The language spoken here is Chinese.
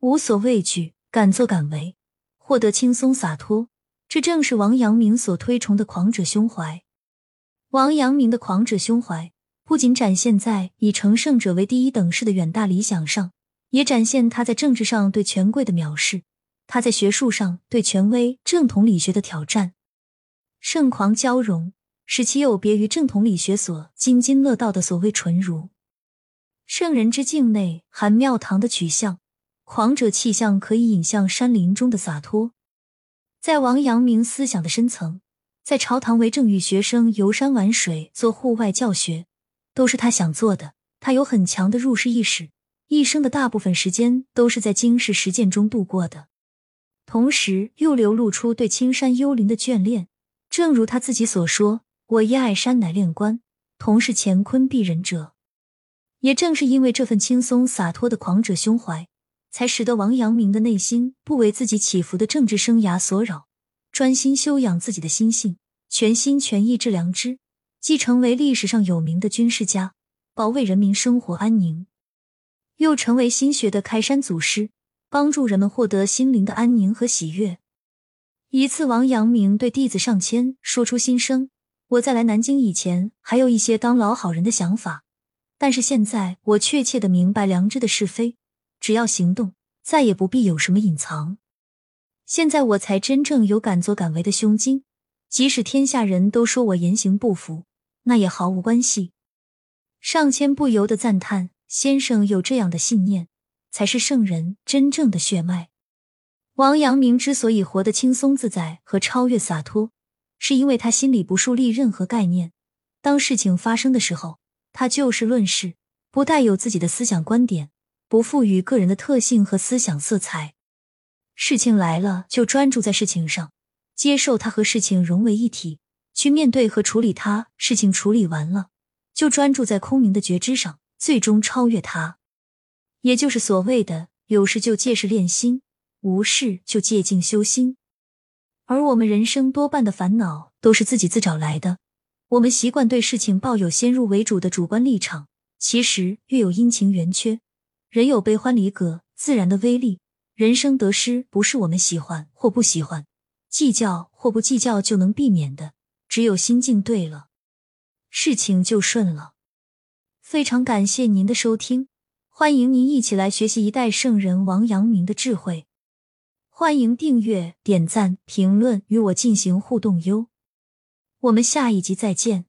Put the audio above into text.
无所畏惧，敢作敢为，获得轻松洒脱，这正是王阳明所推崇的狂者胸怀。王阳明的狂者胸怀，不仅展现在以成圣者为第一等事的远大理想上，也展现他在政治上对权贵的藐视，他在学术上对权威正统理学的挑战。圣狂交融，使其有别于正统理学所津津乐道的所谓纯儒。圣人之境内含庙堂的取向，狂者气象可以引向山林中的洒脱。在王阳明思想的深层。在朝堂为政与学生游山玩水、做户外教学，都是他想做的。他有很强的入世意识，一生的大部分时间都是在经世实践中度过的，同时又流露出对青山幽林的眷恋。正如他自己所说：“我一爱山，乃练官；同是乾坤蔽人者。”也正是因为这份轻松洒脱的狂者胸怀，才使得王阳明的内心不为自己起伏的政治生涯所扰。专心修养自己的心性，全心全意治良知，既成为历史上有名的军事家，保卫人民生活安宁，又成为心学的开山祖师，帮助人们获得心灵的安宁和喜悦。一次，王阳明对弟子上谦说出心声：“我在来南京以前，还有一些当老好人的想法，但是现在我确切的明白良知的是非，只要行动，再也不必有什么隐藏。”现在我才真正有敢作敢为的胸襟，即使天下人都说我言行不符，那也毫无关系。上谦不由得赞叹：先生有这样的信念，才是圣人真正的血脉。王阳明之所以活得轻松自在和超越洒脱，是因为他心里不树立任何概念。当事情发生的时候，他就事论事，不带有自己的思想观点，不赋予个人的特性和思想色彩。事情来了，就专注在事情上，接受它和事情融为一体，去面对和处理它。事情处理完了，就专注在空明的觉知上，最终超越它。也就是所谓的有事就借势练心，无事就借静修心。而我们人生多半的烦恼都是自己自找来的。我们习惯对事情抱有先入为主的主观立场，其实月有阴晴圆缺，人有悲欢离合，自然的威力。人生得失不是我们喜欢或不喜欢，计较或不计较就能避免的。只有心境对了，事情就顺了。非常感谢您的收听，欢迎您一起来学习一代圣人王阳明的智慧。欢迎订阅、点赞、评论，与我进行互动哟。我们下一集再见。